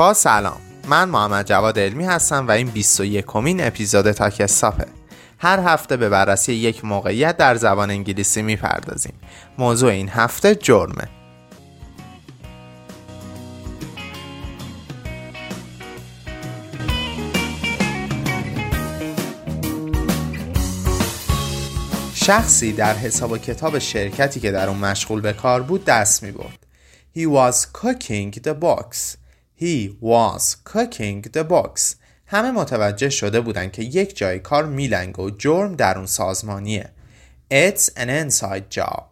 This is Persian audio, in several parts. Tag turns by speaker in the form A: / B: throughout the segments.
A: با سلام من محمد جواد علمی هستم و این 21 کمین اپیزود تاک استاپه هر هفته به بررسی یک موقعیت در زبان انگلیسی می‌پردازیم موضوع این هفته جرمه شخصی در حساب و کتاب شرکتی که در اون مشغول به کار بود دست می برد. He was cooking the books. He was cooking the books. همه متوجه شده بودن که یک جای کار میلنگ و جرم در اون سازمانیه. It's an inside job.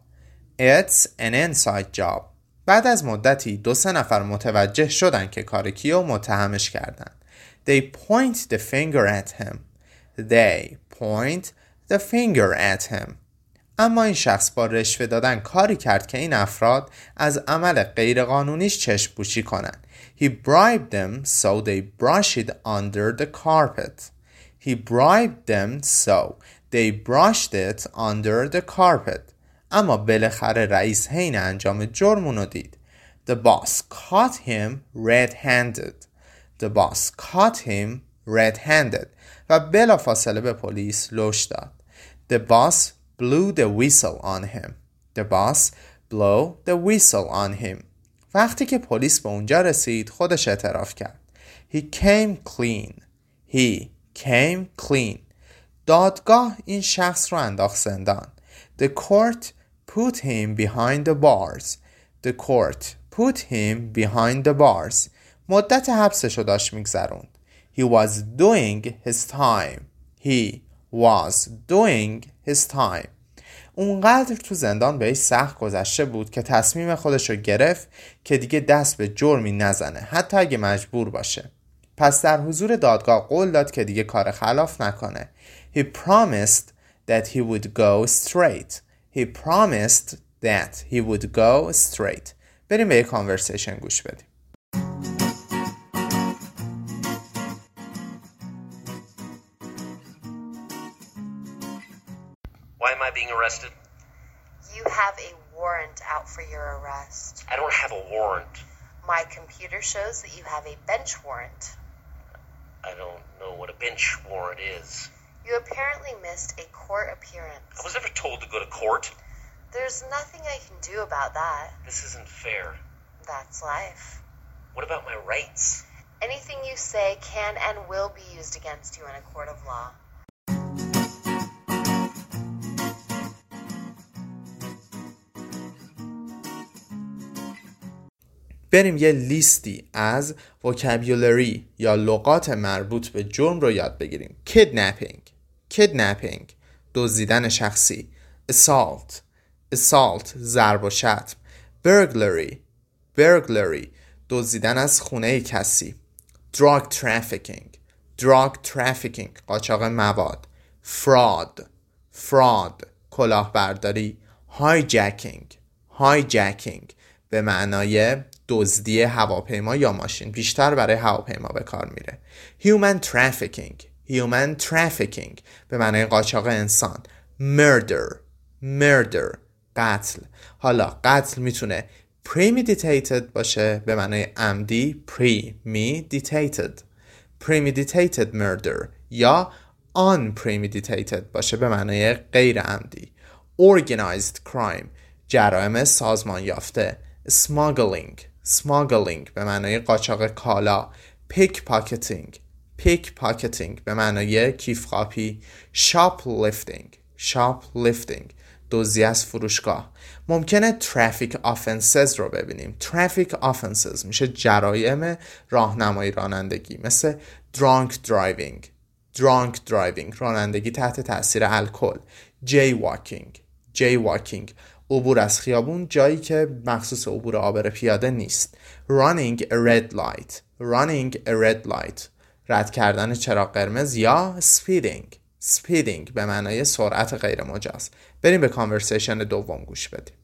A: It's an inside job. بعد از مدتی دو سه نفر متوجه شدن که کار کیو متهمش کردن. They point the finger at him. They point the finger at him. اما این شخص با رشوه دادن کاری کرد که این افراد از عمل غیرقانونیش چشم پوشی کنند. He bribed them so they brush it under the carpet. He bribed them so they brushed it under the carpet. اما بالاخره رئیس حین انجام جرم اونو دید. The boss caught him red-handed. The boss caught him red-handed و بلافاصله به پلیس لوش داد. The boss blew the whistle on him. The boss blew the whistle on him. وقتی که پلیس به اونجا رسید خودش اعتراف کرد. He came clean. He came clean. دادگاه این شخص رو انداخت زندان. The court put him behind the bars. The court put him behind the bars. مدت حبسش رو داشت میگذروند. He was doing his time. He was doing his time. اونقدر تو زندان بهش سخت گذشته بود که تصمیم خودش رو گرفت که دیگه دست به جرمی نزنه حتی اگه مجبور باشه. پس در حضور دادگاه قول داد که دیگه کار خلاف نکنه. He promised that he would go straight. He promised that he would go straight. بریم به یه کانورسیشن گوش بدیم.
B: Why am I being arrested?
C: You have a warrant out for your arrest.
B: I don't have a warrant.
C: My computer shows that you have a bench warrant.
B: I don't know what a bench warrant is.
C: You apparently missed a court appearance.
B: I was never told to go to court.
C: There's nothing I can do about that.
B: This isn't fair.
C: That's life.
B: What about my rights?
C: Anything you say can and will be used against you in a court of law.
A: بریم یه لیستی از وکبیولری یا لغات مربوط به جرم رو یاد بگیریم. کیدنپینگ kidnapping دزدیدن شخصی. assault assault ضرب و شتم. burglary burglary دزدیدن از خونه کسی. drug trafficking drug trafficking قاچاق مواد. fraud fraud کلاهبرداری. hijacking hijacking به معنای دزدی هواپیما یا ماشین. بیشتر برای هواپیما به کار میره. Human trafficking. Human trafficking. به معنای قاچاق انسان. Murder. Murder. قتل. حالا قتل می‌تونه premeditated باشه به معنای عمدی premeditated. Premeditated murder. یا unpremeditated باشه به معنای غیر عمدی. Organized crime. جرائم سازمان یافته smuggling. Smuggling به معنای قاچاق کالا pickpocketing pickpocketing به معنای کیف قاپی shoplifting shoplifting دزدی از فروشگاه. ممکنه traffic offenses رو ببینیم. traffic offenses میشه جرایم راهنمایی رانندگی مثل drunk driving drunk driving رانندگی تحت تاثیر الکل jaywalking جی واکینگ عبور از خیابون جایی که مخصوص عبور عابر پیاده نیست running a red light running a red light رد کردن چراغ قرمز یا speeding speeding به معنای سرعت غیر مجاز بریم به کانورسیشن دوم گوش بدیم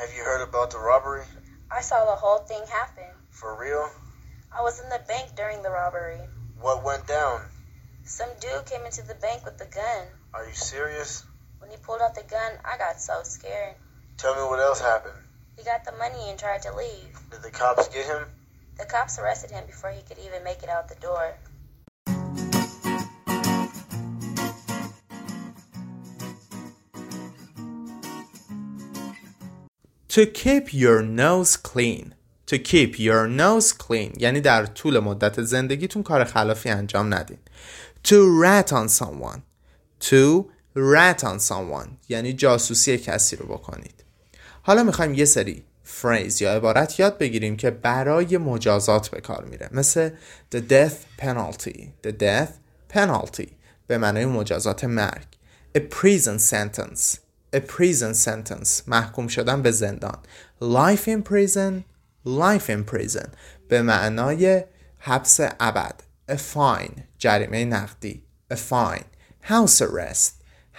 D: Have you heard about the robbery?
E: I saw the whole thing happen.
D: For real?
E: I was in the bank during the robbery.
D: What went down?
E: Some dude came into the bank with a gun.
D: Are you serious?
E: When he pulled out the gun, I got so scared.
D: Tell me what else happened.
E: He got the money and tried to leave.
D: Did the cops get him?
E: The cops arrested him before he could even make it out the door.
A: To keep your nose clean To keep your nose clean. یعنی در طول مدت زندگیتون کار خلافی انجام ندین. To rat on someone. To rat on someone. یعنی جاسوسی کسی رو بکنید. حالا می‌خوایم یه سری فریز یا عبارت یاد بگیریم که برای مجازات به کار میره. مثل the death penalty. The death penalty. به معنای مجازات مرگ. A prison sentence. A prison sentence. محکوم شدن به زندان. Life in prison. Life in prison به معنای حبس ابد. A fine جریمه نقدی. A fine. House arrest.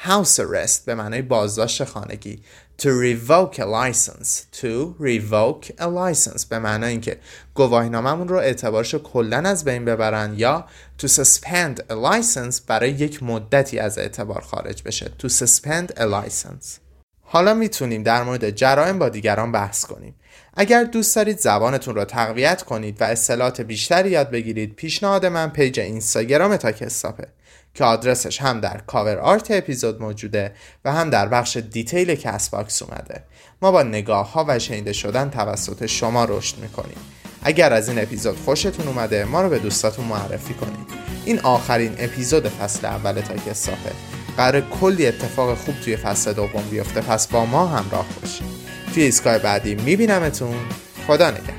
A: House arrest به معنای بازداشت خانگی. To revoke a license. To revoke a license به معنای اینکه گواهیناممون رو اعتبارش کلا از بین ببرن یا to suspend a license برای یک مدتی از اعتبار خارج بشه. To suspend a license. حالا می‌تونیم در مورد جرائم با دیگران بحث کنیم. اگر دوست دارید زبانتون را تقویت کنید و اصطلاحات بیشتری یاد بگیرید پیشنهاد من page اینستاگرام TalkStop ه که آدرسش هم در cover art اپیزود موجوده و هم در بخش detail Castbox اومده. ما با نگاه ها و شنیده شدن توسط شما رشد می‌کنیم. اگر از این اپیزود خوشتون اومده ما رو به دوستاتون معرفی کنید. این آخرین اپیزود فصل اول تاکستاپه. قرار کلی اتفاق خوب توی فصل دوم بیفته پس با ما همراه باشید. توی ایستگاه بعدی میبینمتون. خدا نگهدار.